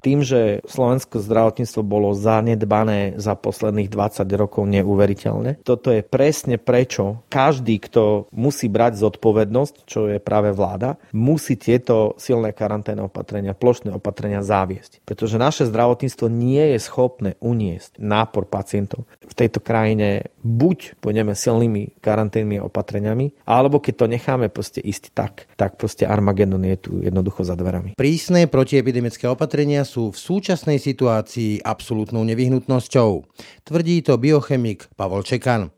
tým, že slovenské zdravotníctvo bolo zanedbané za posledných 20 rokov neuveriteľne. Toto je presne prečo každý, kto musí brať zodpovednosť, čo je práve vláda, musí tieto silné karanténne opatrenia, plošné opatrenia zaviesť. Pretože naše zdravotníctvo nie je schopné uniesť nápor pacientov. V tejto krajine buď pôjdeme silnými karanténnymi opatreniami, alebo keď to necháme proste ísť tak, tak proste Armagedon je tu jednoducho za dverami. Prísne protiepidemické opatrenia sú v súčasnej situácii absolútnou nevyhnutnosťou. Tvrdí to biochemik Pavol Čekan.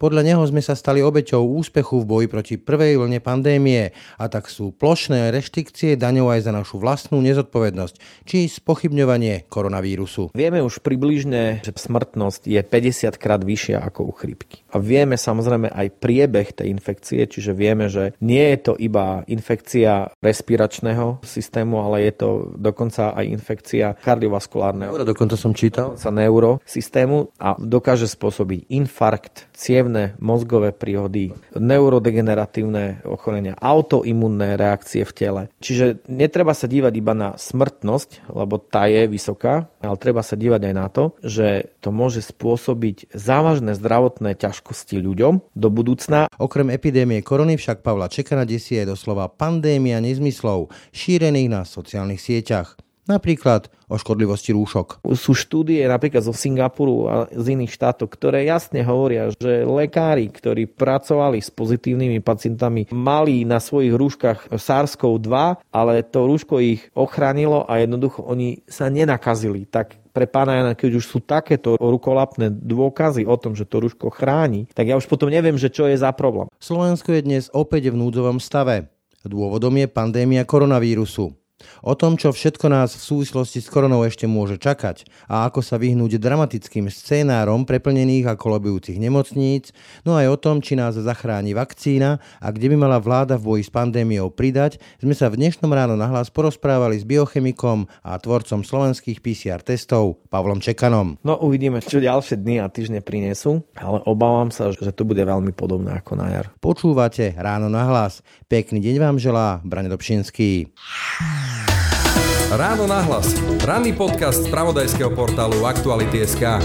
Podľa neho sme sa stali obeťou úspechu v boji proti prvej vlne pandémie a tak sú plošné reštrikcie daňou aj za našu vlastnú nezodpovednosť či spochybňovanie koronavírusu. Vieme už približne, že smrtnosť je 50 krát vyššia ako u chrípky. A vieme samozrejme aj priebeh tej infekcie, čiže vieme, že nie je to iba infekcia respiračného systému, ale je to dokonca aj infekcia kardiovaskulárneho. Dokonca som čítal. Dokonca neurosystému a dokáže spôsobiť infarkt, cievne mozgové príhody, neurodegeneratívne ochorenia, autoimunné reakcie v tele. Čiže netreba sa dívať iba na smrtnosť, lebo tá je vysoká, ale treba sa dívať aj na to, že to môže spôsobiť závažné zdravotné ťažkosti ľuďom do budúcna. Okrem epidémie korony však Pavla Čekana desie je doslova pandémia nezmyslov šírených na sociálnych sieťach. Napríklad o škodlivosti rúšok. Sú štúdie napríklad zo Singapuru a z iných štátov, ktoré jasne hovoria, že lekári, ktorí pracovali s pozitívnymi pacientami, mali na svojich rúškach SARS-CoV-2, ale to rúško ich ochránilo a jednoducho oni sa nenakazili. Tak pre pána Jana, keď už sú takéto rukolapné dôkazy o tom, že to rúško chráni, tak ja už potom neviem, že čo je za problém. Slovensko je dnes opäť v núdzovom stave. Dôvodom je pandémia koronavírusu. O tom, čo všetko nás v súvislosti s koronou ešte môže čakať a ako sa vyhnúť dramatickým scénárom preplnených a kolobujúcich nemocníc, no aj o tom, či nás zachráni vakcína a kde by mala vláda v boji s pandémiou pridať, sme sa v dnešnom ráno nahlas porozprávali s biochemikom a tvorcom slovenských PCR testov Pavlom Čekanom. No uvidíme, čo ďalšie dny a týždne prinesú, ale obávam sa, že to bude veľmi podobné ako na jar. Počúvate Ráno na hlas. Pekný deň vám želá Brane Dobšinský. Ráno nahlas. Ranný podcast z pravodajského portálu Aktuality.sk.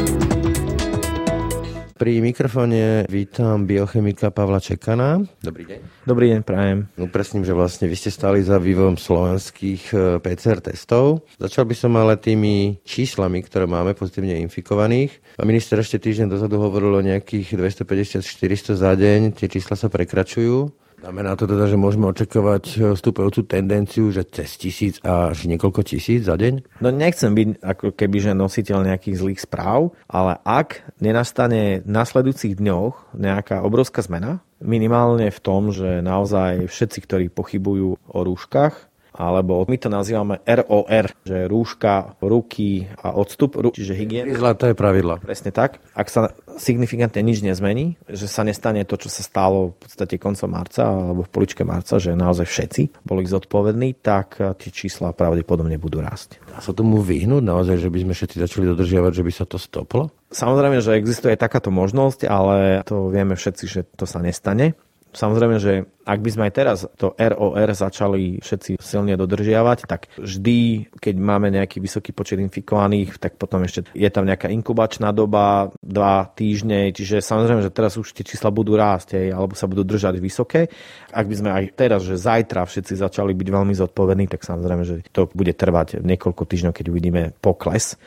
Pri mikrofóne vítam biochemika Pavla Čekana. Dobrý deň. Dobrý deň, prajem. Upresním, že vlastne vy ste stali za vývojom slovenských e, PCR testov. Začal by som ale tými číslami, ktoré máme pozitívne infikovaných. A minister ešte týždeň dozadu hovoril o nejakých 250-400 za deň. Tie čísla sa prekračujú. Znamená to teda, že môžeme očakávať vstupujúcu tendenciu, že cez tisíc až niekoľko tisíc za deň? No nechcem byť ako keby, že nositeľ nejakých zlých správ, ale ak nenastane v nasledujúcich dňoch nejaká obrovská zmena, minimálne v tom, že naozaj všetci, ktorí pochybujú o rúškach, alebo my to nazývame ROR, že rúška, ruky a odstup, čiže hygiena. Zlaté pravidla. Presne tak. Ak sa signifikantne nič nezmení, že sa nestane to, čo sa stalo v podstate koncom marca alebo v poličke marca, že naozaj všetci boli zodpovední, tak tie čísla pravdepodobne budú rásť. Dá sa tomu vyhnúť naozaj, že by sme všetci začali dodržiavať, že by sa to stoplo? Samozrejme, že existuje aj takáto možnosť, ale to vieme všetci, že to sa nestane. Samozrejme, že ak by sme aj teraz to ROR začali všetci silne dodržiavať, tak vždy, keď máme nejaký vysoký počet infikovaných, tak potom ešte je tam nejaká inkubačná doba, dva týždne, čiže samozrejme, že teraz už tie čísla budú rásť, aj, alebo sa budú držať vysoké. Ak by sme aj teraz, že zajtra všetci začali byť veľmi zodpovední, tak samozrejme, že to bude trvať niekoľko týždňov, keď uvidíme pokles.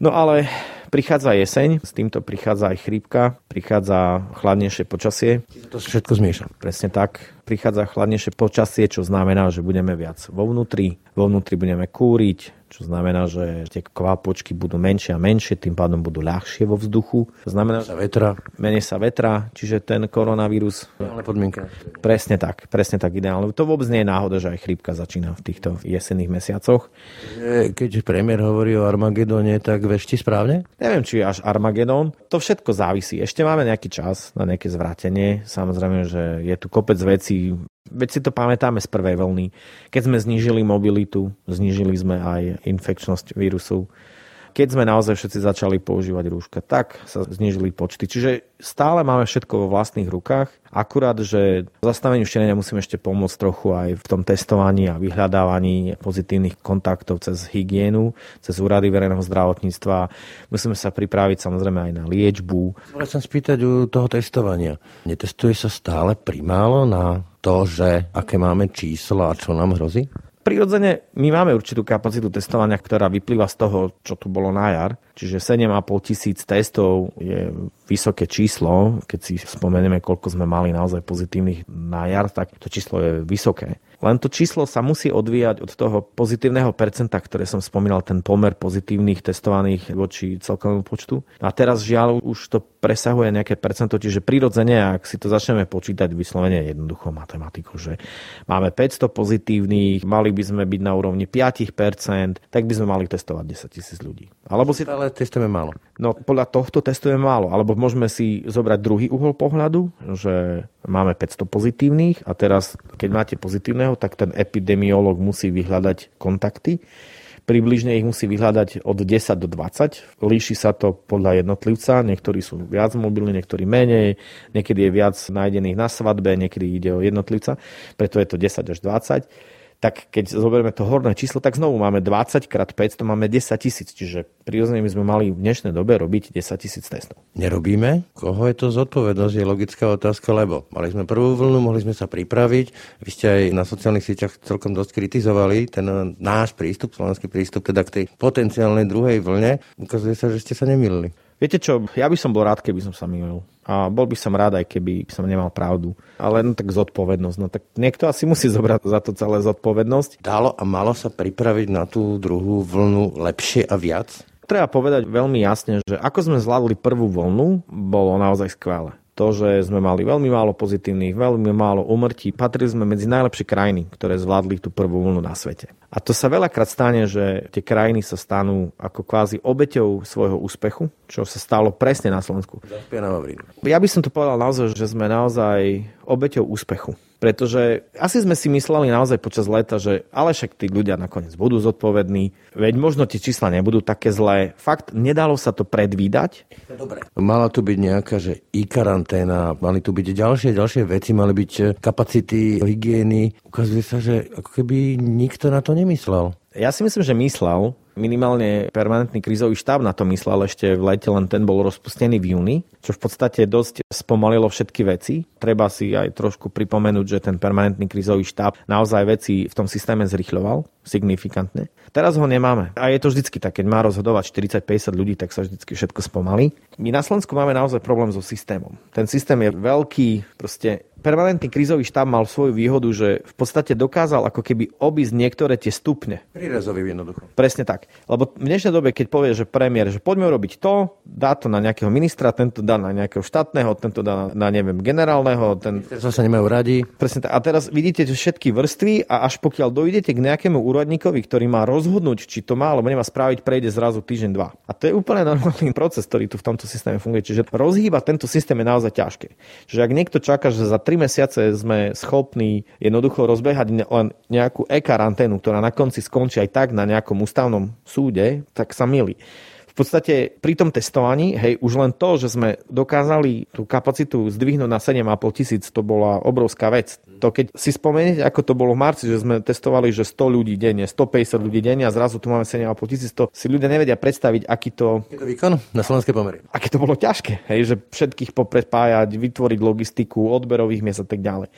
No ale prichádza jeseň, s týmto prichádza aj chrípka, prichádza chladnejšie počasie. To všetko zmieša. Presne tak. Prichádza chladnejšie počasie, čo znamená, že budeme viac vo vnútri, vo vnútri budeme kúriť, čo znamená, že tie kvápočky budú menšie a menšie, tým pádom budú ľahšie vo vzduchu. To znamená, sa vetra. Menej sa vetra, čiže ten koronavírus... Ale podmienka. Presne tak, presne tak ideálne. To vôbec nie je náhoda, že aj chrípka začína v týchto jesenných mesiacoch. Keď premiér hovorí o Armagedone, tak vešti správne? Neviem, či až Armagedon. To všetko závisí. Ešte máme nejaký čas na nejaké zvrátenie. Samozrejme, že je tu kopec vecí, Veď si to pamätáme z prvej vlny. Keď sme znížili mobilitu, znížili sme aj infekčnosť vírusu. keď sme naozaj všetci začali používať rúška, tak sa znižili počty. Čiže stále máme všetko vo vlastných rukách, akurát, že zastaveniu šírenia musíme ešte pomôcť trochu aj v tom testovaní a vyhľadávaní pozitívnych kontaktov cez hygienu, cez úrady verejného zdravotníctva. Musíme sa pripraviť samozrejme aj na liečbu. Chcem spýtať u toho testovania. Netestuje sa stále primálo na to, že aké máme číslo a čo nám hrozí? Prirodzene my máme určitú kapacitu testovania, ktorá vyplýva z toho, čo tu bolo na jar. Čiže 7,5 tisíc testov je vysoké číslo. Keď si spomenieme, koľko sme mali naozaj pozitívnych na jar, tak to číslo je vysoké. Len to číslo sa musí odvíjať od toho pozitívneho percenta, ktoré som spomínal, ten pomer pozitívnych testovaných voči celkovému počtu. A teraz žiaľ už to presahuje nejaké percento, čiže prirodzene, ak si to začneme počítať vyslovene jednoducho matematiku, že máme 500 pozitívnych, mali by sme byť na úrovni 5%, tak by sme mali testovať 10 tisíc ľudí. Alebo si... Ale testujeme málo. No podľa tohto testujeme málo. Alebo môžeme si zobrať druhý uhol pohľadu, že máme 500 pozitívnych a teraz, keď máte pozitívneho, tak ten epidemiolog musí vyhľadať kontakty. Približne ich musí vyhľadať od 10 do 20. Líši sa to podľa jednotlivca. Niektorí sú viac mobilní, niektorí menej. Niekedy je viac nájdených na svadbe, niekedy ide o jednotlivca. Preto je to 10 až 20 tak keď zoberieme to horné číslo, tak znovu máme 20 krát 5, to máme 10 tisíc. Čiže prirodzene my sme mali v dnešnej dobe robiť 10 tisíc testov. Nerobíme? Koho je to zodpovednosť? Je logická otázka, lebo mali sme prvú vlnu, mohli sme sa pripraviť. Vy ste aj na sociálnych sieťach celkom dosť kritizovali ten náš prístup, slovenský prístup teda k tej potenciálnej druhej vlne. Ukazuje sa, že ste sa nemýlili. Viete čo, ja by som bol rád, keby som sa mýlil. A bol by som rád, aj keby som nemal pravdu. Ale no tak zodpovednosť. No tak niekto asi musí zobrať za to celé zodpovednosť. Dalo a malo sa pripraviť na tú druhú vlnu lepšie a viac? Treba povedať veľmi jasne, že ako sme zvládli prvú vlnu, bolo naozaj skvelé to, že sme mali veľmi málo pozitívnych, veľmi málo umrtí. Patrili sme medzi najlepšie krajiny, ktoré zvládli tú prvú vlnu na svete. A to sa veľakrát stane, že tie krajiny sa stanú ako kvázi obeťou svojho úspechu, čo sa stalo presne na Slovensku. Ja by som to povedal naozaj, že sme naozaj obeťou úspechu. Pretože asi sme si mysleli naozaj počas leta, že ale však tí ľudia nakoniec budú zodpovední, veď možno tie čísla nebudú také zlé. Fakt, nedalo sa to predvídať. Dobre. Mala tu byť nejaká, že i karanténa, mali tu byť ďalšie, ďalšie veci, mali byť eh, kapacity hygieny. Ukazuje sa, že ako keby nikto na to nemyslel. Ja si myslím, že myslel, minimálne permanentný krízový štáb na to myslel ešte v lete, len ten bol rozpustený v júni, čo v podstate dosť spomalilo všetky veci. Treba si aj trošku pripomenúť, že ten permanentný krízový štáb naozaj veci v tom systéme zrychľoval signifikantne. Teraz ho nemáme. A je to vždycky tak, keď má rozhodovať 40-50 ľudí, tak sa vždycky všetko spomalí. My na Slovensku máme naozaj problém so systémom. Ten systém je veľký, proste permanentný krízový štáb mal svoju výhodu, že v podstate dokázal ako keby obísť niektoré tie stupne. Prírezový jednoducho. Presne tak. Lebo v dnešnej dobe, keď povie, že premiér, že poďme urobiť to, dá to na nejakého ministra, tento dá na nejakého štátneho, tento dá na, neviem, generálneho. Ten... To sa nemajú radi. Presne tak. A teraz vidíte všetky vrstvy a až pokiaľ dojdete k nejakému úradníkovi, ktorý má rozhodnúť, či to má alebo nemá spraviť, prejde zrazu týždeň, dva. A to je úplne normálny proces, ktorý tu v tomto systéme funguje. Čiže rozhýbať tento systém je naozaj ťažké. Čiže ak niekto čaká, že za 3 mesiace sme schopní jednoducho rozbehať len nejakú e-karanténu, ktorá na konci skončí aj tak na nejakom ústavnom súde, tak sa milí. V podstate pri tom testovaní, hej, už len to, že sme dokázali tú kapacitu zdvihnúť na 7,5 tisíc, to bola obrovská vec. To keď si spomeniete, ako to bolo v marci, že sme testovali, že 100 ľudí denne, 150 ľudí denne a zrazu tu máme 7,5 tisíc, to si ľudia nevedia predstaviť, aký to... Je to výkon na slovenské pomery. Aké to bolo ťažké, hej, že všetkých poprepájať, vytvoriť logistiku, odberových miest a tak ďalej.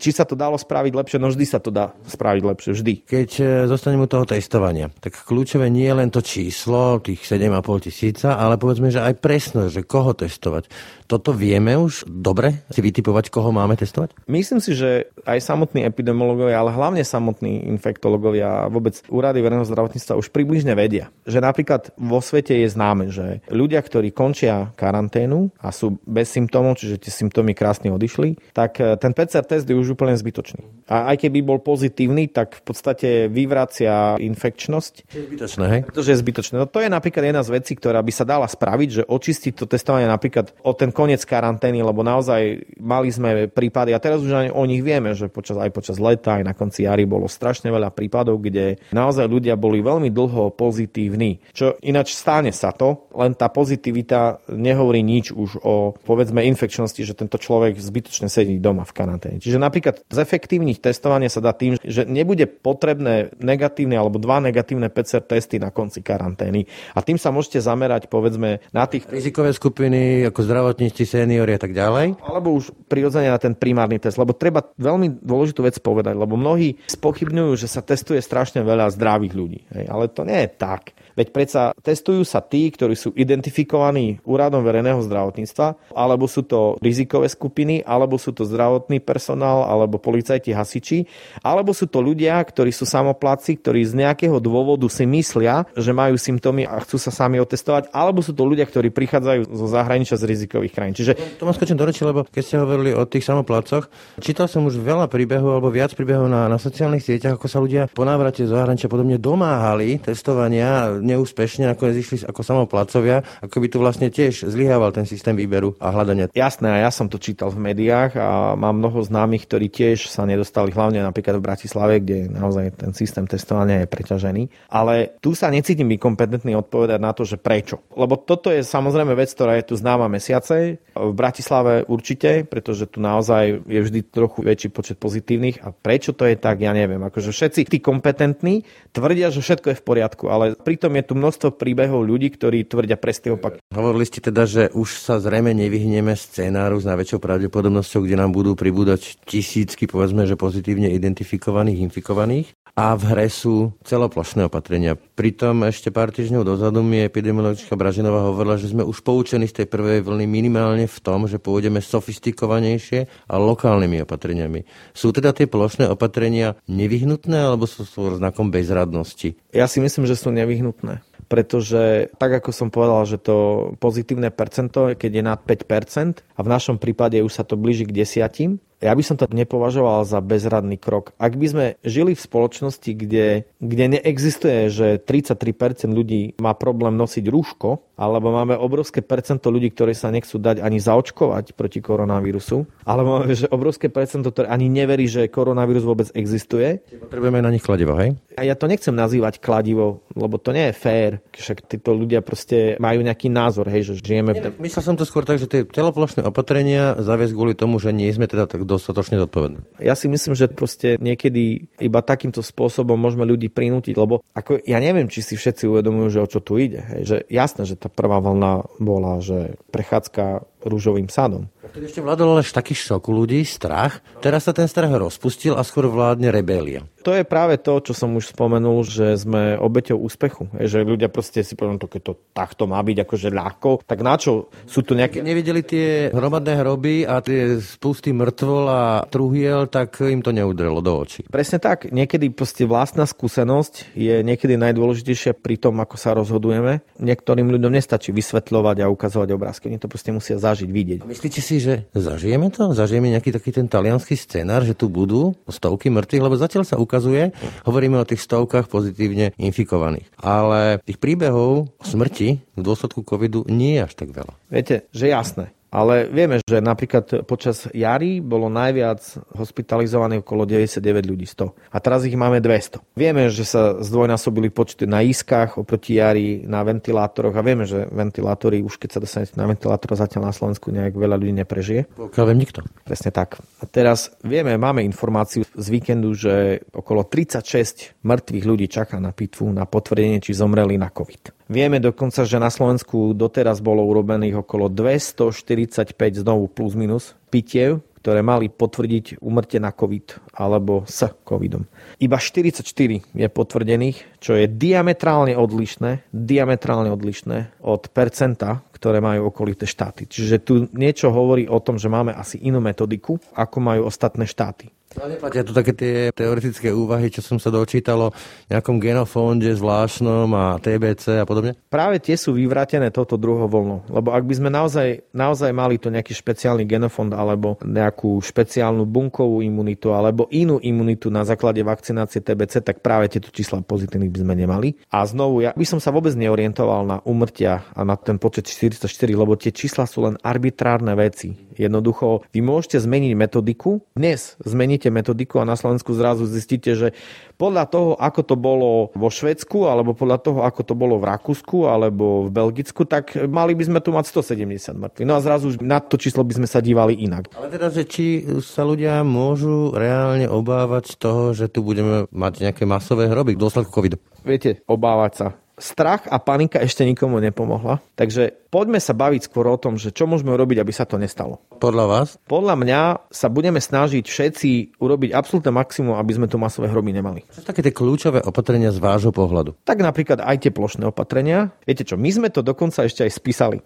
Či sa to dalo spraviť lepšie? No vždy sa to dá spraviť lepšie, vždy. Keď e, zostaneme u toho testovania, tak kľúčové nie je len to číslo, tých 7,5 tisíca, ale povedzme, že aj presnosť, že koho testovať. Toto vieme už dobre si vytipovať, koho máme testovať? Myslím si, že aj samotní epidemiológovia, ale hlavne samotní infektológovia a vôbec úrady verejného zdravotníctva už približne vedia, že napríklad vo svete je známe, že ľudia, ktorí končia karanténu a sú bez symptómov, čiže tie symptómy krásne odišli, tak e, ten PCR test je už úplne zbytočný. A aj keby bol pozitívny, tak v podstate vyvracia infekčnosť. Je zbytočné, hej? Pretože je zbytočné. No to je napríklad jedna jedna z vecí, ktorá by sa dala spraviť, že očistiť to testovanie napríklad o ten koniec karantény, lebo naozaj mali sme prípady a teraz už aj o nich vieme, že počas, aj počas leta, aj na konci jary bolo strašne veľa prípadov, kde naozaj ľudia boli veľmi dlho pozitívni. Čo ináč stáne sa to, len tá pozitivita nehovorí nič už o povedzme infekčnosti, že tento človek zbytočne sedí doma v karanténe. Čiže napríklad zefektívniť testovanie sa dá tým, že nebude potrebné negatívne alebo dva negatívne PCR testy na konci karantény. A tým sa môžete zamerať povedzme na tých... Rizikové skupiny ako zdravotníci, seniori a tak ďalej? Alebo už prirodzene na ten primárny test. Lebo treba veľmi dôležitú vec povedať, lebo mnohí spochybňujú, že sa testuje strašne veľa zdravých ľudí. Hej, ale to nie je tak. Veď predsa testujú sa tí, ktorí sú identifikovaní úradom verejného zdravotníctva, alebo sú to rizikové skupiny, alebo sú to zdravotný personál, alebo policajti, hasiči, alebo sú to ľudia, ktorí sú samopláci, ktorí z nejakého dôvodu si myslia, že majú symptómy a chcú sa sami otestovať, alebo sú to ľudia, ktorí prichádzajú zo zahraničia z rizikových krajín. Čiže... To ma skočím do reči, lebo keď ste hovorili o tých samoplácoch, čítal som už veľa príbehov alebo viac príbehov na, na sociálnych sieťach, ako sa ľudia po návrate zo zahraničia podobne domáhali testovania neúspešne, nakoniec išli ako samoplacovia, ako by tu vlastne tiež zlyhával ten systém výberu a hľadania. Jasné, a ja som to čítal v médiách a mám mnoho známych, ktorí tiež sa nedostali, hlavne napríklad v Bratislave, kde naozaj ten systém testovania je preťažený. Ale tu sa necítim byť kompetentný odpovedať na to, že prečo. Lebo toto je samozrejme vec, ktorá je tu známa mesiace. V Bratislave určite, pretože tu naozaj je vždy trochu väčší počet pozitívnych. A prečo to je tak, ja neviem. Akože všetci tí kompetentní tvrdia, že všetko je v poriadku, ale pritom je tu množstvo príbehov ľudí, ktorí tvrdia presný opak. Hovorili ste teda, že už sa zrejme nevyhneme scénáru s najväčšou pravdepodobnosťou, kde nám budú pribúdať tisícky, povedzme, že pozitívne identifikovaných, infikovaných a v hre sú celoplošné opatrenia. Pritom ešte pár týždňov dozadu mi epidemiologička Bražinová hovorila, že sme už poučení z tej prvej vlny minimálne v tom, že pôjdeme sofistikovanejšie a lokálnymi opatreniami. Sú teda tie plošné opatrenia nevyhnutné alebo sú znakom bezradnosti? Ja si myslím, že sú nevyhnutné pretože tak ako som povedal, že to pozitívne percento, keď je nad 5% a v našom prípade už sa to blíži k desiatim, ja by som to nepovažoval za bezradný krok. Ak by sme žili v spoločnosti, kde, kde neexistuje, že 33% ľudí má problém nosiť rúško, alebo máme obrovské percento ľudí, ktorí sa nechcú dať ani zaočkovať proti koronavírusu, alebo máme že obrovské percento, ktoré ani neverí, že koronavírus vôbec existuje. Potrebujeme na nich kladivo, hej? A ja to nechcem nazývať kladivo, lebo to nie je fér. Však títo ľudia proste majú nejaký názor, hej, že žijeme... v... Myslel som to skôr tak, že tie celoplošné opatrenia zaviesť kvôli tomu, že nie sme teda tak dostatočne zodpovední. Ja si myslím, že proste niekedy iba takýmto spôsobom môžeme ľudí prinútiť, lebo ako ja neviem, či si všetci uvedomujú, že o čo tu ide. Hej, že jasné, že tá prvá vlna bola, že prechádzka rúžovým sadom. Vtedy ešte vládol až taký šok u ľudí, strach. Teraz sa ten strach rozpustil a skôr vládne rebélia. To je práve to, čo som už spomenul, že sme obeťou úspechu. Je, že ľudia proste si povedali, keď to takto má byť akože ľahko, tak na čo sú tu nejaké... Nevideli tie hromadné hroby a tie spusty mŕtvol a truhiel, tak im to neudrelo do očí. Presne tak. Niekedy proste vlastná skúsenosť je niekedy najdôležitejšia pri tom, ako sa rozhodujeme. Niektorým ľuďom nestačí vysvetľovať a ukazovať obrázky. Oni to proste musia zažiť, vidieť. Myslíte si, že zažijeme to? Zažijeme nejaký taký ten talianský scenár, že tu budú stovky mŕtvych? Lebo zatiaľ sa ukazuje, hovoríme o tých stovkách pozitívne infikovaných. Ale tých príbehov o smrti v dôsledku covidu nie je až tak veľa. Viete, že jasné. Ale vieme, že napríklad počas jary bolo najviac hospitalizovaných okolo 99 ľudí 100. A teraz ich máme 200. Vieme, že sa zdvojnásobili počty na iskách oproti jari, na ventilátoroch a vieme, že ventilátory, už keď sa dostanete na ventilátor, zatiaľ na Slovensku nejak veľa ľudí neprežije. Pokiaľ viem nikto. Presne tak. A teraz vieme, máme informáciu z víkendu, že okolo 36 mŕtvych ľudí čaká na pitvu, na potvrdenie, či zomreli na COVID. Vieme dokonca, že na Slovensku doteraz bolo urobených okolo 245 znovu plus minus pitiev, ktoré mali potvrdiť umrtie na COVID alebo s COVIDom. Iba 44 je potvrdených, čo je diametrálne odlišné, diametrálne odlišné od percenta, ktoré majú okolité štáty. Čiže tu niečo hovorí o tom, že máme asi inú metodiku, ako majú ostatné štáty. Ale neplatia to také tie teoretické úvahy, čo som sa dočítalo v nejakom genofónde zvláštnom a TBC a podobne? Práve tie sú vyvrátené touto druhou vlnou. Lebo ak by sme naozaj, naozaj mali to nejaký špeciálny genofond alebo nejakú špeciálnu bunkovú imunitu alebo inú imunitu na základe vakcinácie TBC, tak práve tieto čísla pozitívnych by sme nemali. A znovu, ja by som sa vôbec neorientoval na umrtia a na ten počet 404, lebo tie čísla sú len arbitrárne veci. Jednoducho, vy môžete zmeniť metodiku. Dnes zmeníte metodiku a na Slovensku zrazu zistíte, že podľa toho, ako to bolo vo Švedsku, alebo podľa toho, ako to bolo v Rakúsku, alebo v Belgicku, tak mali by sme tu mať 170 mŕtvych. No a zrazu na to číslo by sme sa dívali inak. Ale teda, že či sa ľudia môžu reálne obávať toho, že tu budeme mať nejaké masové hroby v dôsledku covidu? Viete, obávať sa strach a panika ešte nikomu nepomohla. Takže poďme sa baviť skôr o tom, že čo môžeme urobiť, aby sa to nestalo. Podľa vás? Podľa mňa sa budeme snažiť všetci urobiť absolútne maximum, aby sme tu masové hroby nemali. Čo sú také tie kľúčové opatrenia z vášho pohľadu? Tak napríklad aj tie plošné opatrenia. Viete čo, my sme to dokonca ešte aj spísali.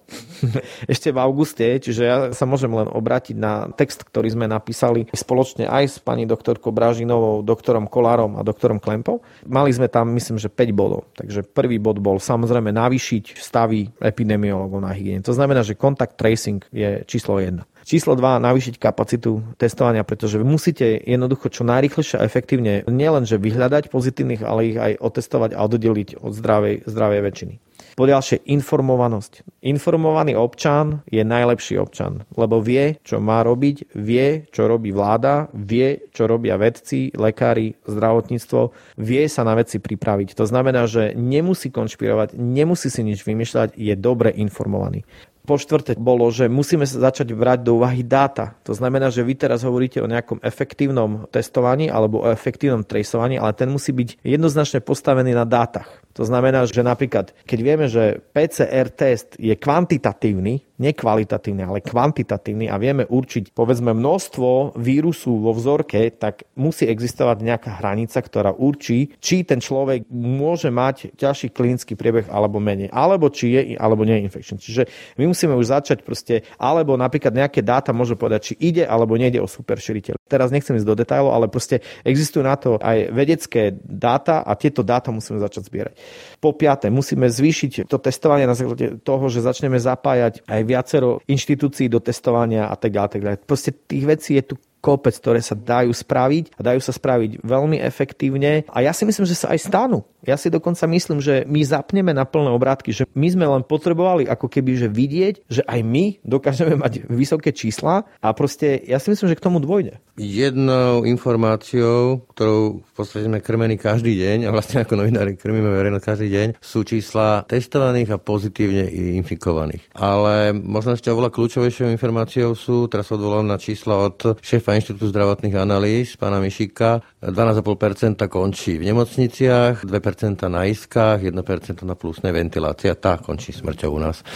ešte v auguste, čiže ja sa môžem len obrátiť na text, ktorý sme napísali spoločne aj s pani doktorkou Brážinovou, doktorom Kolárom a doktorom Klempou. Mali sme tam, myslím, že 5 bodov. Takže prvý bod bol samozrejme navýšiť stavy epidemiologov na hygiene. To znamená, že contact tracing je číslo 1. Číslo 2, navýšiť kapacitu testovania, pretože vy musíte jednoducho čo najrychlejšie a efektívne nielenže vyhľadať pozitívnych, ale ich aj otestovať a oddeliť od zdravej, zdravej väčšiny. Po ďalšie, informovanosť. Informovaný občan je najlepší občan, lebo vie, čo má robiť, vie, čo robí vláda, vie, čo robia vedci, lekári, zdravotníctvo, vie sa na veci pripraviť. To znamená, že nemusí konšpirovať, nemusí si nič vymýšľať, je dobre informovaný. Po štvrté bolo, že musíme sa začať brať do úvahy dáta. To znamená, že vy teraz hovoríte o nejakom efektívnom testovaní alebo o efektívnom tracovaní, ale ten musí byť jednoznačne postavený na dátach. To znamená, že napríklad, keď vieme, že PCR test je kvantitatívny, nekvalitatívny, ale kvantitatívny a vieme určiť povedzme množstvo vírusu vo vzorke, tak musí existovať nejaká hranica, ktorá určí, či ten človek môže mať ťažší klinický priebeh alebo menej, alebo či je alebo nie je infekčný. Čiže my musíme už začať proste, alebo napríklad nejaké dáta môžu povedať, či ide alebo nejde o super širiteľ. Teraz nechcem ísť do detailov, ale proste existujú na to aj vedecké dáta a tieto dáta musíme začať zbierať. Po piaté, musíme zvýšiť to testovanie na základe toho, že začneme zapájať aj viacero inštitúcií do testovania a tak ďalej. Proste tých vecí je tu kopec, ktoré sa dajú spraviť a dajú sa spraviť veľmi efektívne a ja si myslím, že sa aj stanú. Ja si dokonca myslím, že my zapneme na plné obrátky, že my sme len potrebovali ako keby že vidieť, že aj my dokážeme mať vysoké čísla a proste ja si myslím, že k tomu dôjde. Jednou informáciou, ktorou v podstate sme krmení každý deň a vlastne ako novinári krmíme verejnosť každý deň, sú čísla testovaných a pozitívne infikovaných. Ale možno ešte oveľa kľúčovejšou informáciou sú, teraz odvolám na čísla od šéfa Inštitútu zdravotných analýz, pána Mišika, 12,5% končí v nemocniciach, 2% na iskách, 1% na plusnej ventilácii a tá končí smrťou u nás.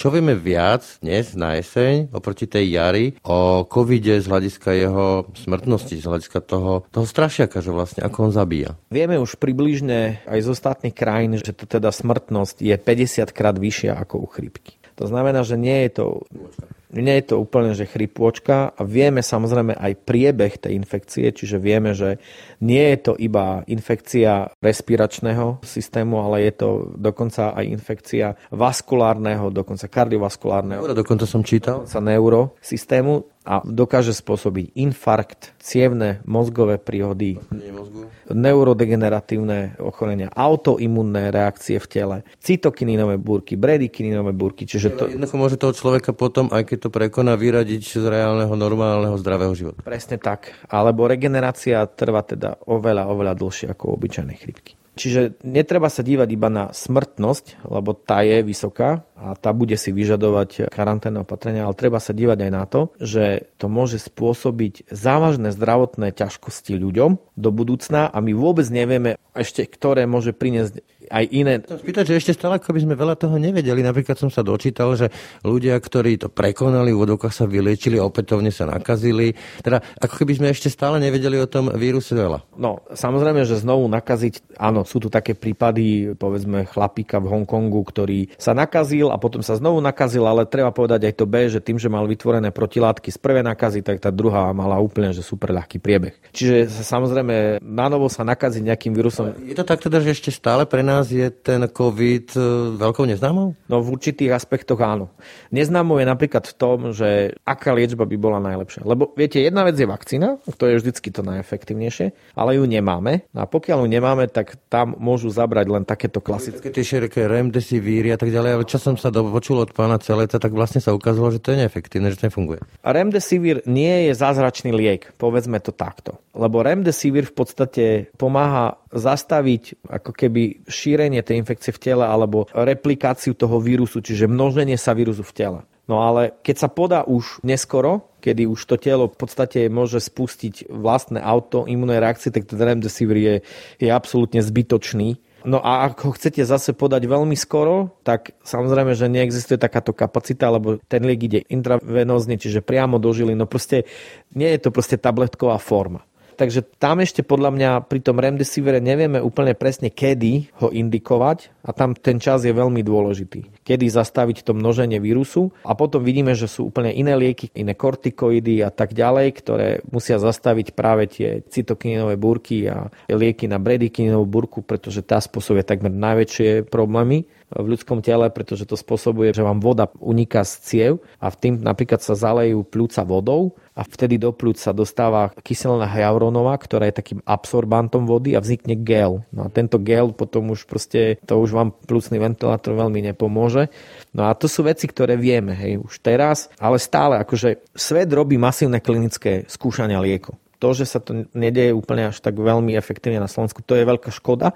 Čo vieme viac dnes na jeseň oproti tej jari o covide z hľadiska jeho smrtnosti, z hľadiska toho, toho strašiaka, že vlastne ako on zabíja? Vieme už približne aj z ostatných krajín, že to teda smrtnosť je 50 krát vyššia ako u chrípky. To znamená, že nie je to nie je to úplne, že chrypôčka a vieme samozrejme aj priebeh tej infekcie, čiže vieme, že nie je to iba infekcia respiračného systému, ale je to dokonca aj infekcia vaskulárneho, dokonca kardiovaskulárneho. Neuro, dokonca som čítal. Dokonca neurosystému a dokáže spôsobiť infarkt, cievne, mozgové príhody, neurodegeneratívne ochorenia, autoimunné reakcie v tele, cytokininové búrky, bradykininové búrky. Čiže to... Jednoducho môže toho človeka potom, aj keď to prekoná, vyradiť z reálneho, normálneho, zdravého života. Presne tak. Alebo regenerácia trvá teda oveľa, oveľa dlhšie ako u obyčajnej chrypky. Čiže netreba sa dívať iba na smrtnosť, lebo tá je vysoká a tá bude si vyžadovať karanténne opatrenia, ale treba sa dívať aj na to, že to môže spôsobiť závažné zdravotné ťažkosti ľuďom do budúcna a my vôbec nevieme ešte, ktoré môže priniesť aj iné. Spýtať, že ešte stále ako by sme veľa toho nevedeli. Napríklad som sa dočítal, že ľudia, ktorí to prekonali, v vodokách sa vyliečili, opätovne sa nakazili. Teda ako keby sme ešte stále nevedeli o tom víruse veľa. No, samozrejme, že znovu nakaziť, áno, sú tu také prípady, povedzme, chlapíka v Hongkongu, ktorý sa nakazil a potom sa znovu nakazil, ale treba povedať aj to B, že tým, že mal vytvorené protilátky z prvej nakazy, tak tá druhá mala úplne že super ľahký priebeh. Čiže samozrejme, na novo sa nakaziť nejakým vírusom. Je to tak teda, že ešte stále pre nás je ten COVID e, veľkou neznámou? No v určitých aspektoch áno. Neznámou je napríklad v tom, že aká liečba by bola najlepšia. Lebo viete, jedna vec je vakcína, to je vždycky to najefektívnejšie, ale ju nemáme. A pokiaľ ju nemáme, tak tam môžu zabrať len takéto klasické. Také tie široké remdesivíry a tak ďalej, ale čo som sa dopočul od pána Celeta, tak vlastne sa ukázalo, že to je neefektívne, že to nefunguje. A remdesivir nie je zázračný liek, povedzme to takto. Lebo remdesivir v podstate pomáha zastaviť ako keby šírenie tej infekcie v tele alebo replikáciu toho vírusu, čiže množenie sa vírusu v tele. No ale keď sa podá už neskoro, kedy už to telo v podstate môže spustiť vlastné autoimunné reakcie, tak ten remdesivir je, je absolútne zbytočný. No a ak ho chcete zase podať veľmi skoro, tak samozrejme, že neexistuje takáto kapacita, lebo ten liek ide intravenózne, čiže priamo do žily. No proste nie je to proste tabletková forma. Takže tam ešte podľa mňa pri tom remdesivere nevieme úplne presne, kedy ho indikovať a tam ten čas je veľmi dôležitý. Kedy zastaviť to množenie vírusu a potom vidíme, že sú úplne iné lieky, iné kortikoidy a tak ďalej, ktoré musia zastaviť práve tie cytokininové búrky a lieky na bradykininovú búrku, pretože tá spôsobuje takmer najväčšie problémy v ľudskom tele, pretože to spôsobuje, že vám voda uniká z ciev a v tým napríklad sa zalejú pľúca vodou a vtedy do pľúc sa dostáva kyselina hyaluronová, ktorá je takým absorbantom vody a vznikne gel. No a tento gel potom už proste, to už vám plúcný ventilátor veľmi nepomôže. No a to sú veci, ktoré vieme, hej, už teraz, ale stále, akože svet robí masívne klinické skúšania liekov. To, že sa to nedieje úplne až tak veľmi efektívne na Slovensku, to je veľká škoda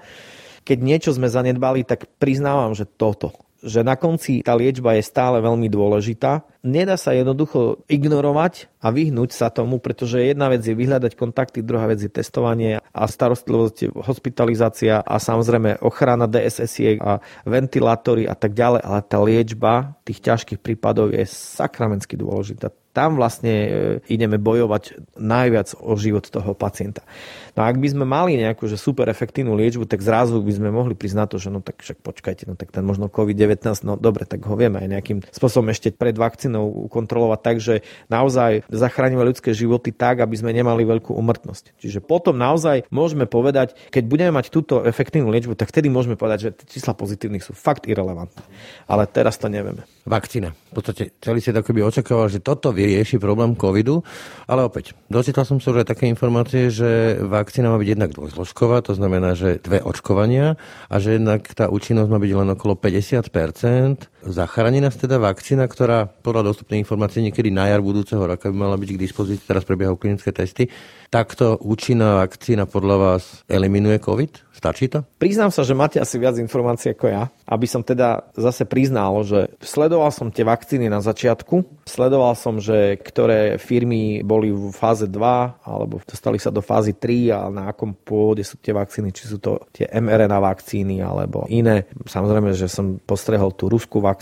keď niečo sme zanedbali, tak priznávam, že toto že na konci tá liečba je stále veľmi dôležitá. Nedá sa jednoducho ignorovať a vyhnúť sa tomu, pretože jedna vec je vyhľadať kontakty, druhá vec je testovanie a starostlivosť, hospitalizácia a samozrejme ochrana DSS a ventilátory a tak ďalej, ale tá liečba tých ťažkých prípadov je sakramensky dôležitá tam vlastne e, ideme bojovať najviac o život toho pacienta. No a ak by sme mali nejakú že super efektívnu liečbu, tak zrazu by sme mohli priznať to, že no tak však počkajte, no tak ten možno COVID-19, no dobre, tak ho vieme aj nejakým spôsobom ešte pred vakcínou kontrolovať tak, že naozaj zachránime ľudské životy tak, aby sme nemali veľkú umrtnosť. Čiže potom naozaj môžeme povedať, keď budeme mať túto efektívnu liečbu, tak vtedy môžeme povedať, že čísla pozitívnych sú fakt irrelevantné. Ale teraz to nevieme. Vakcína. V podstate celý svet akoby očakával, že toto vie rieši problém covidu, ale opäť, dočítal som sa už aj také informácie, že vakcína má byť jednak dvojzložková, to znamená, že dve očkovania a že jednak tá účinnosť má byť len okolo 50%. Zachráni nás teda vakcína, ktorá podľa dostupnej informácie niekedy na jar budúceho roka by mala byť k dispozícii, teraz prebiehajú klinické testy. Takto účinná vakcína podľa vás eliminuje COVID? Stačí to? Priznám sa, že máte asi viac informácií ako ja, aby som teda zase priznal, že sledoval som tie vakcíny na začiatku, sledoval som, že ktoré firmy boli v fáze 2 alebo dostali sa do fázy 3 a na akom pôvode sú tie vakcíny, či sú to tie mRNA vakcíny alebo iné. Samozrejme, že som postrehol tú ruskú vakcínu,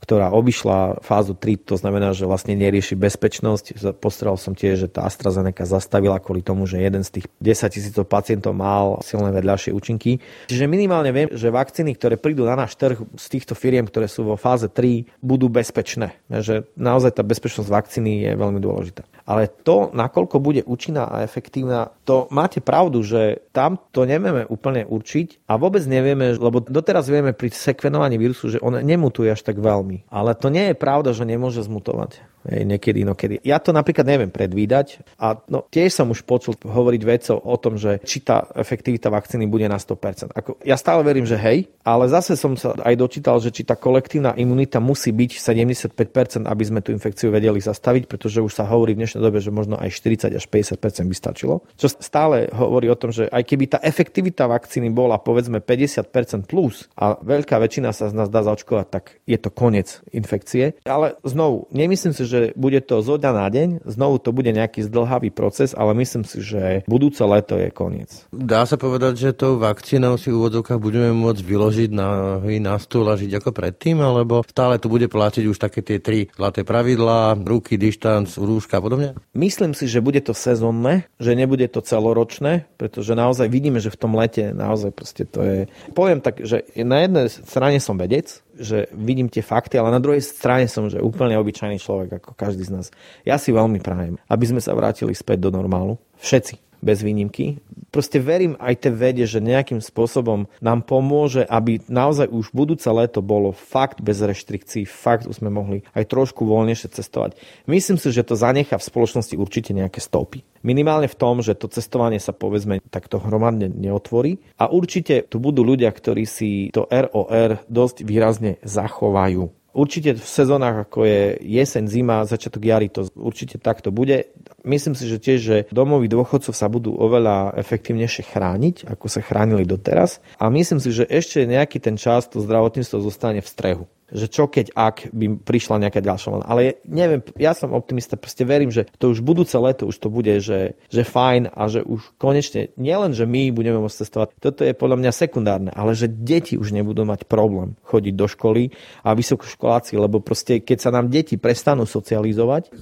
ktorá obišla fázu 3, to znamená, že vlastne nerieši bezpečnosť. Postrehol som tiež, že tá AstraZeneca zastavila kvôli tomu, že jeden z tých 10 tisícov pacientov mal silné vedľajšie účinky. Čiže minimálne viem, že vakcíny, ktoré prídu na náš trh z týchto firiem, ktoré sú vo fáze 3, budú bezpečné. Že naozaj tá bezpečnosť vakcíny je veľmi dôležitá. Ale to, nakoľko bude účinná a efektívna, to máte pravdu, že tam to nevieme úplne určiť a vôbec nevieme, lebo doteraz vieme pri sekvenovaní vírusu, že on nemutuje až tak veľmi. Ale to nie je pravda, že nemôže zmutovať. Hej, niekedy, inokedy. Ja to napríklad neviem predvídať a no, tiež som už počul hovoriť vecov o tom, že či tá efektivita vakcíny bude na 100%. Ako, ja stále verím, že hej, ale zase som sa aj dočítal, že či tá kolektívna imunita musí byť 75%, aby sme tú infekciu vedeli zastaviť, pretože už sa hovorí v dnešnej dobe, že možno aj 40 až 50% by stačilo. Čo stále hovorí o tom, že aj keby tá efektivita vakcíny bola povedzme 50% plus a veľká väčšina sa z nás dá zaočkovať, tak je to koniec infekcie. Ale znovu, nemyslím si, že bude to zo dňa na deň, znovu to bude nejaký zdlhavý proces, ale myslím si, že budúce leto je koniec. Dá sa povedať, že tou vakcínou si v úvodzovkách budeme môcť vyložiť na, na stôl a žiť ako predtým, alebo stále tu bude platiť už také tie tri zlaté pravidlá, ruky, dištanc, rúška a podobne? Myslím si, že bude to sezónne, že nebude to celoročné, pretože naozaj vidíme, že v tom lete naozaj proste to je... Poviem tak, že na jednej strane som vedec, že vidím tie fakty, ale na druhej strane som, že úplne obyčajný človek, ako každý z nás. Ja si veľmi prajem, aby sme sa vrátili späť do normálu. Všetci bez výnimky. Proste verím aj tej vede, že nejakým spôsobom nám pomôže, aby naozaj už budúce leto bolo fakt bez reštrikcií, fakt už sme mohli aj trošku voľnejšie cestovať. Myslím si, že to zanecha v spoločnosti určite nejaké stopy. Minimálne v tom, že to cestovanie sa povedzme takto hromadne neotvorí a určite tu budú ľudia, ktorí si to ROR dosť výrazne zachovajú. Určite v sezónach, ako je jeseň, zima, začiatok jary, to určite takto bude. Myslím si, že tiež, že domoví dôchodcov sa budú oveľa efektívnejšie chrániť, ako sa chránili doteraz. A myslím si, že ešte nejaký ten čas to zdravotníctvo zostane v strehu že čo keď ak by prišla nejaká ďalšia vlna. Ale neviem, ja som optimista, proste verím, že to už budúce leto už to bude, že, že fajn a že už konečne, nielen, že my budeme môcť cestovať, toto je podľa mňa sekundárne, ale že deti už nebudú mať problém chodiť do školy a vysokoškoláci, lebo proste keď sa nám deti prestanú socializovať,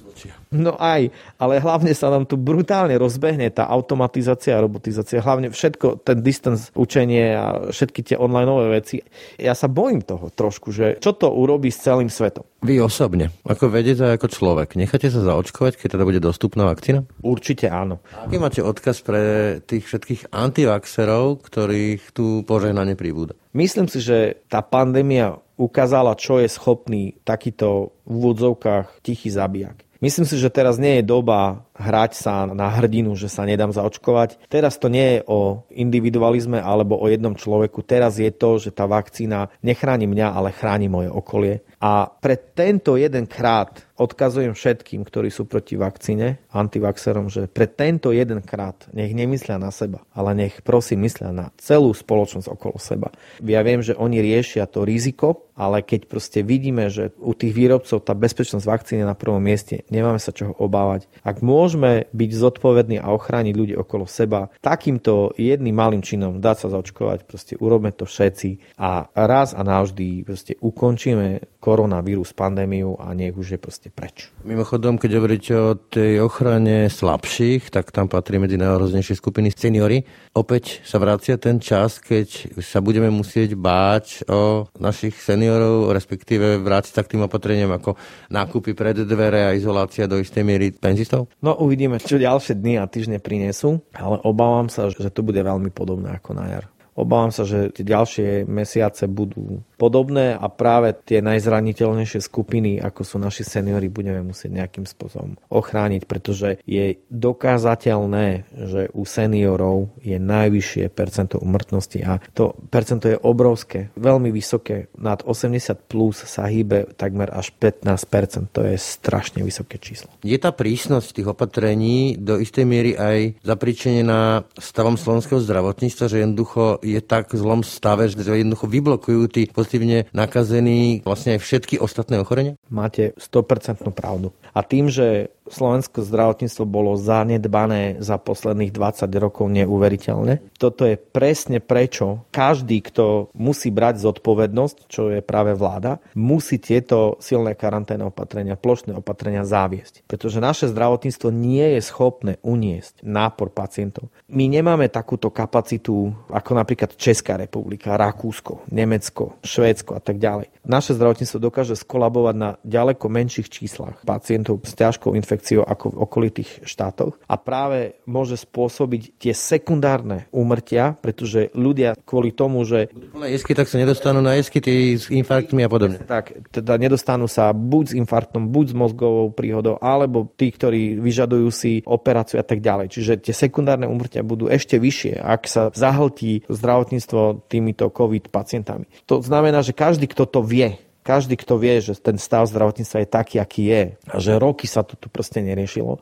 no aj, ale hlavne sa nám tu brutálne rozbehne tá automatizácia a robotizácia, hlavne všetko, ten distance učenie a všetky tie online veci. Ja sa bojím toho trošku, že čo to urobí s celým svetom. Vy osobne, ako vedec a ako človek, necháte sa zaočkovať, keď teda bude dostupná vakcína? Určite áno. Aký máte odkaz pre tých všetkých antivaxerov, ktorých tu požehnanie pribúda? Myslím si, že tá pandémia ukázala, čo je schopný takýto v úvodzovkách tichý zabijak. Myslím si, že teraz nie je doba hrať sa na hrdinu, že sa nedám zaočkovať. Teraz to nie je o individualizme alebo o jednom človeku. Teraz je to, že tá vakcína nechráni mňa, ale chráni moje okolie. A pre tento jeden krát odkazujem všetkým, ktorí sú proti vakcíne, antivaxerom, že pre tento jeden krát nech nemyslia na seba, ale nech prosím myslia na celú spoločnosť okolo seba. Ja viem, že oni riešia to riziko, ale keď proste vidíme, že u tých výrobcov tá bezpečnosť vakcíny na prvom mieste, nemáme sa čoho obávať. Ak môžeme byť zodpovední a ochrániť ľudí okolo seba, takýmto jedným malým činom dať sa zaočkovať, proste urobme to všetci a raz a navždy proste ukončíme koronavírus, pandémiu a nech už je proste preč. Mimochodom, keď hovoríte o tej ochrane slabších, tak tam patrí medzi najhroznejšie skupiny seniory. Opäť sa vracia ten čas, keď sa budeme musieť báť o našich seniorov, respektíve vrátiť sa k tým opatreniam ako nákupy pred dvere a izolácia do istej miery penzistov? No uvidíme, čo ďalšie dny a týždne prinesú, ale obávam sa, že to bude veľmi podobné ako na jar. Obávam sa, že tie ďalšie mesiace budú podobné a práve tie najzraniteľnejšie skupiny, ako sú naši seniory, budeme musieť nejakým spôsobom ochrániť, pretože je dokázateľné, že u seniorov je najvyššie percento umrtnosti a to percento je obrovské, veľmi vysoké. Nad 80 plus sa hýbe takmer až 15%, to je strašne vysoké číslo. Je tá prísnosť tých opatrení do istej miery aj zapričenená stavom slovenského zdravotníctva, že jednoducho je tak v zlom stave, že jednoducho vyblokujú tí pozitívne nakazení vlastne aj všetky ostatné ochorenia? Máte 100% pravdu. A tým, že slovenské zdravotníctvo bolo zanedbané za posledných 20 rokov neuveriteľne. Toto je presne prečo každý, kto musí brať zodpovednosť, čo je práve vláda, musí tieto silné karanténne opatrenia, plošné opatrenia zaviesť. Pretože naše zdravotníctvo nie je schopné uniesť nápor pacientov. My nemáme takúto kapacitu ako napríklad Česká republika, Rakúsko, Nemecko, Švédsko a tak ďalej. Naše zdravotníctvo dokáže skolabovať na ďaleko menších číslach pacientov s ťažkou infekciou ako v okolitých štátoch a práve môže spôsobiť tie sekundárne úmrtia, pretože ľudia kvôli tomu, že... Na jesky tak sa nedostanú na jesky s infarktmi a podobne. Tak, teda nedostanú sa buď s infarktom, buď s mozgovou príhodou, alebo tí, ktorí vyžadujú si operáciu a tak ďalej. Čiže tie sekundárne úmrtia budú ešte vyššie, ak sa zahltí zdravotníctvo týmito COVID pacientami. To znamená, že každý, kto to vie, každý, kto vie, že ten stav zdravotníctva je taký, aký je a že roky sa to tu proste neriešilo,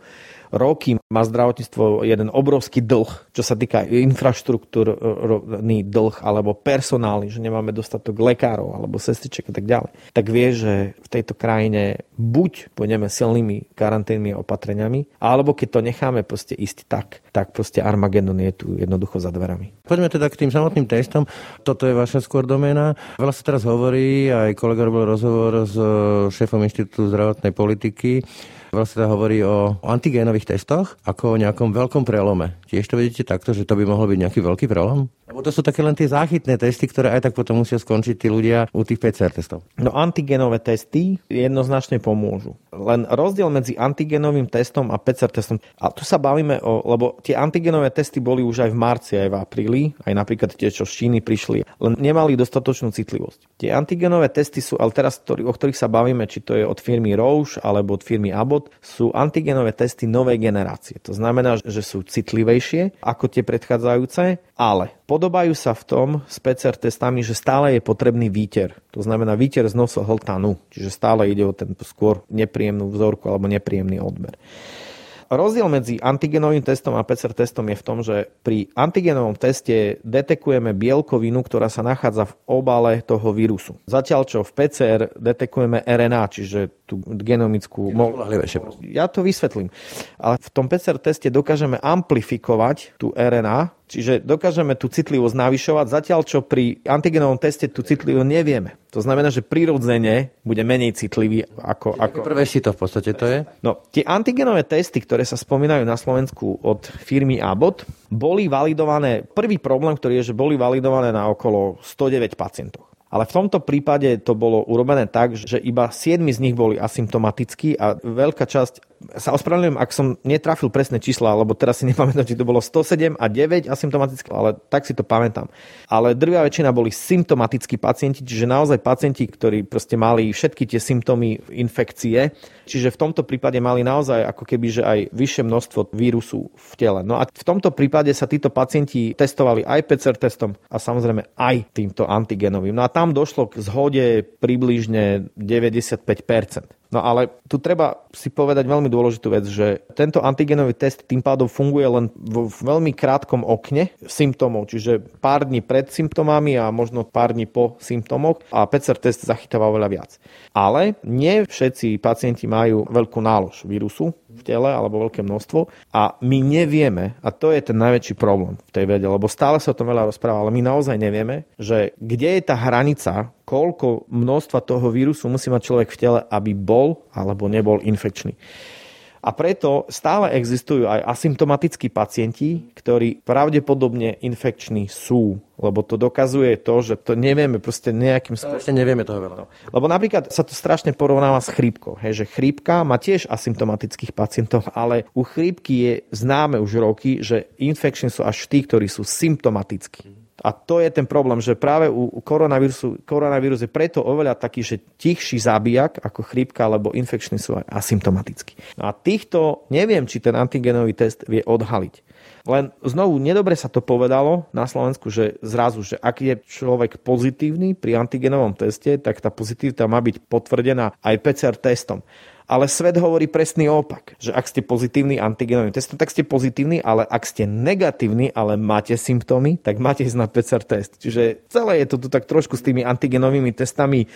roky má zdravotníctvo jeden obrovský dlh, čo sa týka infraštruktúrny dlh alebo personálny, že nemáme dostatok lekárov alebo sestriček a tak ďalej, tak vie, že v tejto krajine buď pôjdeme silnými karanténnymi opatreniami, alebo keď to necháme proste ísť tak, tak proste Armagedon je tu jednoducho za dverami. Poďme teda k tým samotným testom. Toto je vaša skôr doména. Veľa sa teraz hovorí, aj kolega robil rozhovor s šéfom Inštitútu zdravotnej politiky, Veľa sa teda hovorí o antigénových testoch ako o nejakom veľkom prelome. Tiež to vidíte takto, že to by mohol byť nejaký veľký prelom? Lebo to sú také len tie záchytné testy, ktoré aj tak potom musia skončiť tí ľudia u tých PCR testov. No antigenové testy jednoznačne pomôžu. Len rozdiel medzi antigenovým testom a PCR testom, a tu sa bavíme o, lebo tie antigenové testy boli už aj v marci, aj v apríli, aj napríklad tie, čo z Číny prišli, len nemali dostatočnú citlivosť. Tie antigenové testy sú, ale teraz, o ktorých sa bavíme, či to je od firmy Roche alebo od firmy Abbott, sú antigenové testy novej generácie. To znamená, že sú citlivejšie ako tie predchádzajúce, ale podobajú sa v tom s PCR testami, že stále je potrebný výter. To znamená výter z nosohltanu, čiže stále ide o ten skôr nepríjemnú vzorku alebo nepríjemný odber. Rozdiel medzi antigenovým testom a PCR testom je v tom, že pri antigenovom teste detekujeme bielkovinu, ktorá sa nachádza v obale toho vírusu. Zatiaľ čo v PCR detekujeme RNA, čiže tú genomickú... Ja to vysvetlím. Ale v tom PCR teste dokážeme amplifikovať tú RNA, Čiže dokážeme tú citlivosť navyšovať, zatiaľ čo pri antigenovom teste tú citlivosť nevieme. To znamená, že prirodzene bude menej citlivý ako... ako... Prvé si to v podstate to je? No, tie antigenové testy, ktoré sa spomínajú na Slovensku od firmy Abbott, boli validované, prvý problém, ktorý je, že boli validované na okolo 109 pacientov. Ale v tomto prípade to bolo urobené tak, že iba 7 z nich boli asymptomatickí a veľká časť sa ospravedlňujem, ak som netrafil presné čísla, lebo teraz si nepamätám, či to bolo 107 a 9 asymptomatické, ale tak si to pamätám. Ale drvia väčšina boli symptomatickí pacienti, čiže naozaj pacienti, ktorí proste mali všetky tie symptómy infekcie, čiže v tomto prípade mali naozaj ako keby, že aj vyššie množstvo vírusu v tele. No a v tomto prípade sa títo pacienti testovali aj PCR testom a samozrejme aj týmto antigenovým. No a tam došlo k zhode približne 95%. No ale tu treba si povedať veľmi dôležitú vec, že tento antigenový test tým pádom funguje len v veľmi krátkom okne symptómov, čiže pár dní pred symptómami a možno pár dní po symptómoch a PCR test zachytáva oveľa viac. Ale nie všetci pacienti majú veľkú nálož vírusu v tele alebo veľké množstvo a my nevieme, a to je ten najväčší problém v tej vede, lebo stále sa o tom veľa rozpráva, ale my naozaj nevieme, že kde je tá hranica, koľko množstva toho vírusu musí mať človek v tele, aby bol alebo nebol infekčný. A preto stále existujú aj asymptomatickí pacienti, ktorí pravdepodobne infekční sú. Lebo to dokazuje to, že to nevieme proste nejakým spôsobom. Ešte nevieme toho veľa. Lebo napríklad sa to strašne porovnáva s chrípkou. Hej, že chrípka má tiež asymptomatických pacientov, ale u chrípky je známe už roky, že infekční sú až tí, ktorí sú symptomatickí. A to je ten problém, že práve u koronavírusu, koronavírus je preto oveľa taký, že tichší zabijak ako chrípka alebo infekčný sú aj asymptomatickí. No a týchto neviem, či ten antigenový test vie odhaliť. Len znovu, nedobre sa to povedalo na Slovensku, že zrazu, že ak je človek pozitívny pri antigenovom teste, tak tá pozitivita má byť potvrdená aj PCR testom. Ale svet hovorí presný opak, že ak ste pozitívny antigenovým testom, tak ste pozitívni, ale ak ste negatívni, ale máte symptómy, tak máte ísť na PCR test. Čiže celé je to tu tak trošku s tými antigenovými testami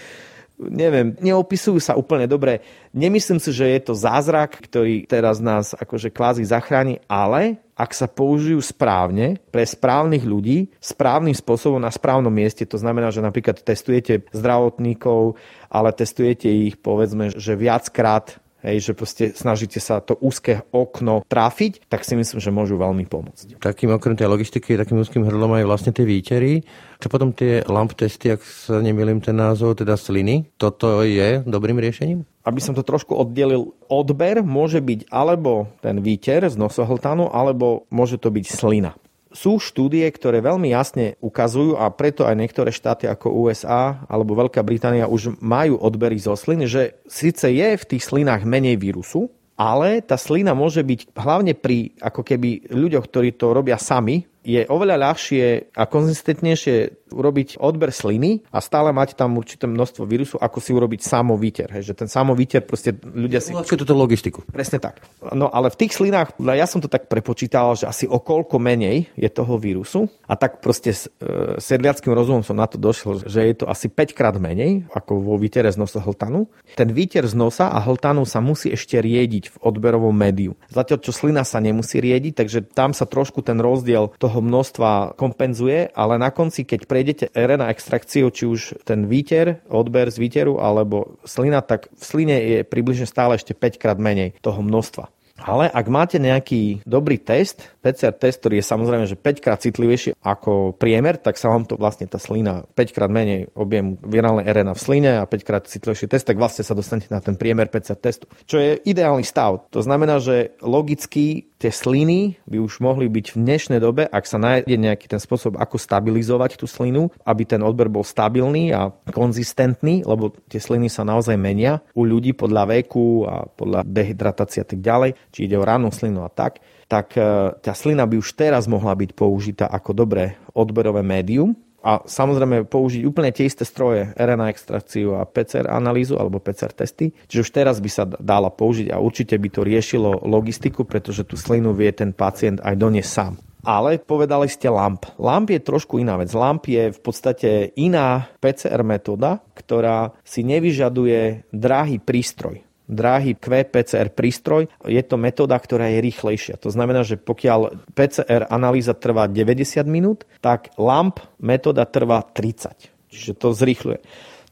neviem, neopisujú sa úplne dobre. Nemyslím si, že je to zázrak, ktorý teraz nás akože kvázi zachráni, ale ak sa použijú správne pre správnych ľudí, správnym spôsobom na správnom mieste, to znamená, že napríklad testujete zdravotníkov, ale testujete ich povedzme, že viackrát hej, že proste snažíte sa to úzke okno trafiť, tak si myslím, že môžu veľmi pomôcť. Takým okrem tej logistiky, takým úzkým hrdlom aj vlastne tie výtery. Čo potom tie lamp testy, ak sa nemýlim ten názov, teda sliny, toto je dobrým riešením? Aby som to trošku oddelil, odber môže byť alebo ten výter z nosohltanu, alebo môže to byť slina sú štúdie, ktoré veľmi jasne ukazujú a preto aj niektoré štáty ako USA alebo Veľká Británia už majú odbery zo slin, že síce je v tých slinách menej vírusu, ale tá slina môže byť hlavne pri ako keby ľuďoch, ktorí to robia sami, je oveľa ľahšie a konzistentnejšie urobiť odber sliny a stále mať tam určité množstvo vírusu, ako si urobiť samovýter. Hej, že ten samovýter proste ľudia si... Čo túto logistiku. Presne tak. No ale v tých slinách, ja som to tak prepočítal, že asi o koľko menej je toho vírusu a tak proste s e, sedliackým rozumom som na to došiel, že je to asi 5 krát menej ako vo výtere z nosa hltanu. Ten výter z nosa a hltanu sa musí ešte riediť v odberovom médiu. Zatiaľ, čo slina sa nemusí riediť, takže tam sa trošku ten rozdiel toho množstva kompenzuje, ale na konci, keď prejdete RNA extrakciu, či už ten výter, odber z výteru alebo slina, tak v sline je približne stále ešte 5 krát menej toho množstva. Ale ak máte nejaký dobrý test, PCR test, ktorý je samozrejme že 5 krát citlivejší ako priemer, tak sa vám to vlastne tá slina 5 krát menej objem virálnej RNA v sline a 5 krát citlivejší test, tak vlastne sa dostanete na ten priemer PCR testu. Čo je ideálny stav. To znamená, že logicky tie sliny by už mohli byť v dnešnej dobe, ak sa nájde nejaký ten spôsob, ako stabilizovať tú slinu, aby ten odber bol stabilný a konzistentný, lebo tie sliny sa naozaj menia u ľudí podľa veku a podľa dehydratácie a tak ďalej, či ide o rannú slinu a tak, tak e, tá slina by už teraz mohla byť použitá ako dobré odberové médium a samozrejme použiť úplne tie isté stroje, RNA extrakciu a PCR analýzu alebo PCR testy. Čiže už teraz by sa dala použiť a určite by to riešilo logistiku, pretože tú slinu vie ten pacient aj doniesť sám. Ale povedali ste LAMP. LAMP je trošku iná vec. LAMP je v podstate iná PCR metóda, ktorá si nevyžaduje drahý prístroj drahý QPCR prístroj. Je to metóda, ktorá je rýchlejšia. To znamená, že pokiaľ PCR analýza trvá 90 minút, tak LAMP metóda trvá 30. Čiže to zrýchluje.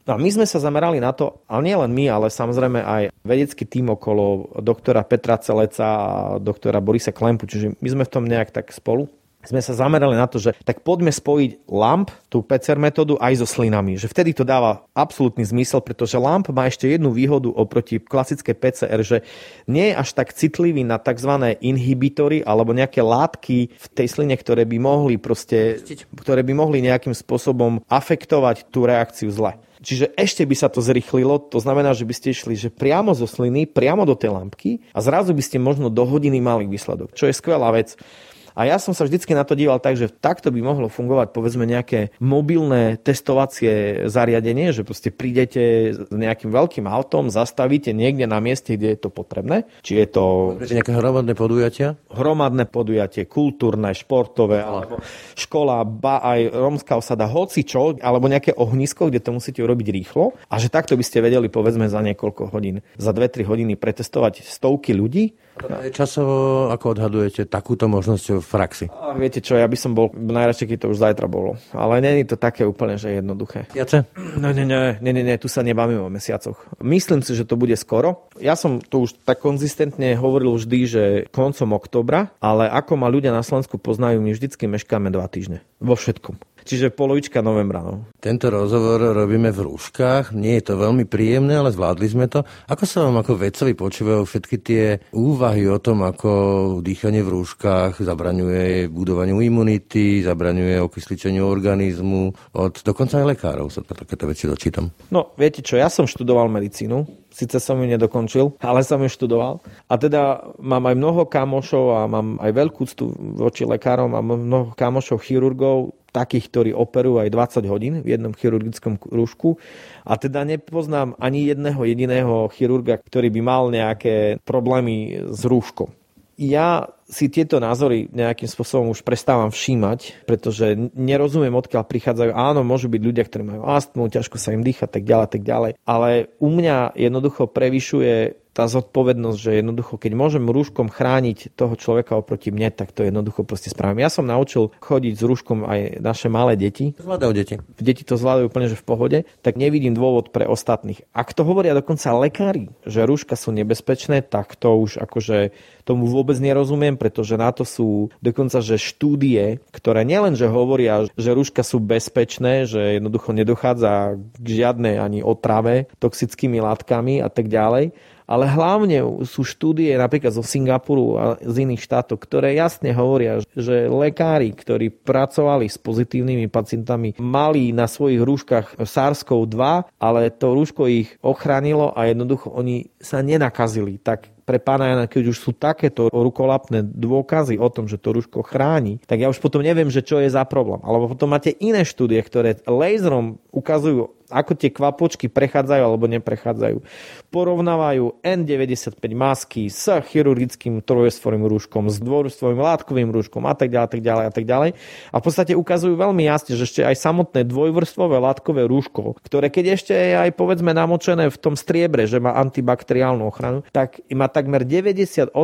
No a my sme sa zamerali na to, ale nie len my, ale samozrejme aj vedecký tým okolo doktora Petra Celeca a doktora Borisa Klempu, čiže my sme v tom nejak tak spolu sme sa zamerali na to, že tak poďme spojiť LAMP, tú PCR metódu, aj so slinami. Že vtedy to dáva absolútny zmysel, pretože LAMP má ešte jednu výhodu oproti klasickej PCR, že nie je až tak citlivý na tzv. inhibitory alebo nejaké látky v tej sline, ktoré by mohli proste, ktoré by mohli nejakým spôsobom afektovať tú reakciu zle. Čiže ešte by sa to zrychlilo, to znamená, že by ste išli že priamo zo sliny, priamo do tej lampky a zrazu by ste možno do hodiny mali výsledok, čo je skvelá vec. A ja som sa vždycky na to díval tak, že takto by mohlo fungovať povedzme nejaké mobilné testovacie zariadenie, že proste prídete s nejakým veľkým autom, zastavíte niekde na mieste, kde je to potrebné. Či je to... Nejaké hromadné podujatia? Hromadné podujatie, kultúrne, športové, alebo škola, ba aj rómska osada, hoci čo, alebo nejaké ohnisko, kde to musíte urobiť rýchlo. A že takto by ste vedeli povedzme za niekoľko hodín, za 2-3 hodiny pretestovať stovky ľudí Časovo, ako odhadujete takúto možnosť v praxi? A viete čo, ja by som bol najradšej, keď to už zajtra bolo. Ale není to také úplne, že jednoduché. Jace? No, nie, nie, nie, nie, nie, tu sa nebavíme o mesiacoch. Myslím si, že to bude skoro. Ja som to už tak konzistentne hovoril vždy, že koncom oktobra, ale ako ma ľudia na Slovensku poznajú, my vždycky meškáme dva týždne. Vo všetkom. Čiže polovička novembra. No. Tento rozhovor robíme v rúškach. Nie je to veľmi príjemné, ale zvládli sme to. Ako sa vám ako vedcovi počúvajú všetky tie úvahy o tom, ako dýchanie v rúškach zabraňuje budovaniu imunity, zabraňuje okysličeniu organizmu. Od dokonca aj lekárov sa takéto veci dočítam. No, viete čo, ja som študoval medicínu Sice som ju nedokončil, ale som ju študoval. A teda mám aj mnoho kamošov a mám aj veľkú ctu voči lekárom a mnoho kamošov chirurgov, takých, ktorí operujú aj 20 hodín v jednom chirurgickom rúšku. A teda nepoznám ani jedného jediného chirurga, ktorý by mal nejaké problémy s rúškom. Ja si tieto názory nejakým spôsobom už prestávam všímať, pretože nerozumiem, odkiaľ prichádzajú. Áno, môžu byť ľudia, ktorí majú astmu, ťažko sa im dýcha, tak ďalej, tak ďalej. Ale u mňa jednoducho prevyšuje tá zodpovednosť, že jednoducho, keď môžem rúškom chrániť toho človeka oproti mne, tak to jednoducho proste spravím. Ja som naučil chodiť s rúškom aj naše malé deti. Zvládajú deti. Deti to zvládajú úplne, že v pohode, tak nevidím dôvod pre ostatných. Ak to hovoria dokonca lekári, že rúška sú nebezpečné, tak to už akože tomu vôbec nerozumiem, pretože na to sú dokonca, že štúdie, ktoré nielen, že hovoria, že rúška sú bezpečné, že jednoducho nedochádza k žiadnej ani otrave toxickými látkami a tak ďalej, ale hlavne sú štúdie napríklad zo Singapuru a z iných štátov, ktoré jasne hovoria, že lekári, ktorí pracovali s pozitívnymi pacientami, mali na svojich rúškach SARS-CoV-2, ale to rúško ich ochránilo a jednoducho oni sa nenakazili tak pre pána Jana, keď už sú takéto rukolapné dôkazy o tom, že to rúško chráni, tak ja už potom neviem, že čo je za problém. Alebo potom máte iné štúdie, ktoré laserom ukazujú ako tie kvapočky prechádzajú alebo neprechádzajú. Porovnávajú N95 masky s chirurgickým trojstvorým rúškom, s dvojstvorovým látkovým rúškom a tak ďalej, a tak ďalej, a tak ďalej. A v podstate ukazujú veľmi jasne, že ešte aj samotné dvojvrstvové látkové rúško, ktoré keď ešte je aj povedzme namočené v tom striebre, že má antibakteriálnu ochranu, tak má takmer 98%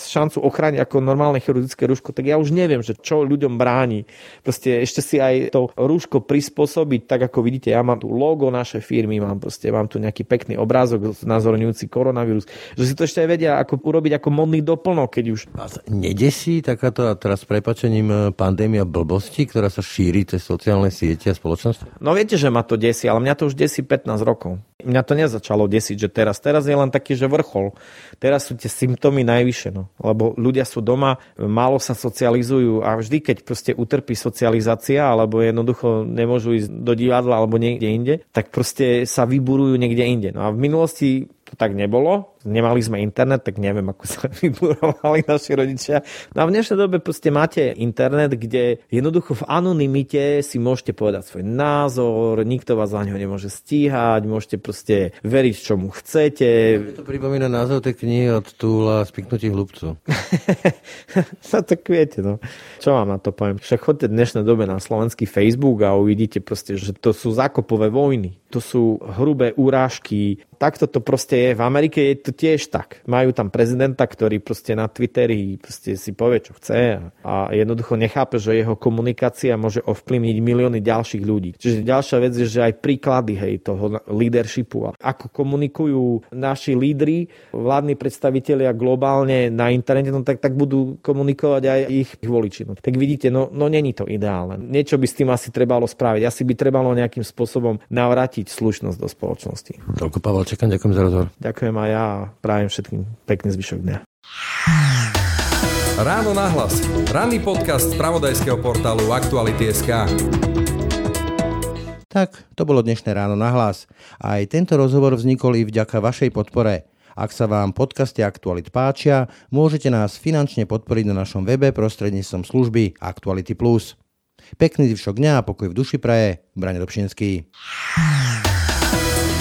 šancu ochrániť ako normálne chirurgické rúško, tak ja už neviem, že čo ľuďom bráni. Proste ešte si aj to rúško prispôsobiť tak, ako vidíte vidíte, ja mám tu logo našej firmy, mám, proste, mám tu nejaký pekný obrázok znázorňujúci koronavírus, že si to ešte aj vedia ako urobiť ako modný doplnok, keď už... Vás nedesí takáto, a teraz s prepačením, e, pandémia blbosti, ktorá sa šíri cez sociálne siete a spoločnosť? No viete, že ma to desí, ale mňa to už desí 15 rokov. Mňa to nezačalo desiť, že teraz. Teraz je len taký, že vrchol. Teraz sú tie symptómy najvyššie, no. Lebo ľudia sú doma, málo sa socializujú a vždy, keď proste utrpí socializácia, alebo jednoducho nemôžu ísť do divadla alebo niekde inde, tak proste sa vyburujú niekde inde. No a v minulosti to tak nebolo. Nemali sme internet, tak neviem, ako sa vyburovali naši rodičia. No a v dnešnej dobe proste máte internet, kde jednoducho v anonimite si môžete povedať svoj názor, nikto vás za neho nemôže stíhať, môžete proste veriť, čomu chcete. Ja to pripomína názov tej knihy od Túla Spiknutí hlubcu. no tak viete, no. Čo vám na to poviem? Však chodte v dnešnej dobe na slovenský Facebook a uvidíte proste, že to sú zákopové vojny. To sú hrubé úrážky. Takto to proste je. V Amerike je to tiež tak. Majú tam prezidenta, ktorý proste na Twitteri proste si povie, čo chce a jednoducho nechápe, že jeho komunikácia môže ovplyvniť milióny ďalších ľudí. Čiže ďalšia vec je, že aj príklady hej, toho leadershipu. Ako komunikujú naši lídry, vládni predstavitelia globálne na internete, no tak, tak budú komunikovať aj ich voliči. No, tak vidíte, no, no není to ideálne. Niečo by s tým asi trebalo spraviť. Asi by trebalo nejakým spôsobom navrátiť slušnosť do spoločnosti. Toľko Pavel Čekan, ďakujem za rozhovor. Ďakujem aj ja a prajem všetkým pekný zvyšok dňa. Ráno nahlas. Ranný podcast z pravodajského portálu Aktuality.sk. Tak, to bolo dnešné ráno na hlas. Aj tento rozhovor vznikol i vďaka vašej podpore. Ak sa vám podcasty Aktualit páčia, môžete nás finančne podporiť na našom webe prostredníctvom služby Aktuality+. Pekný zvyšok dňa a pokoj v duši praje. Brane Dobšinský.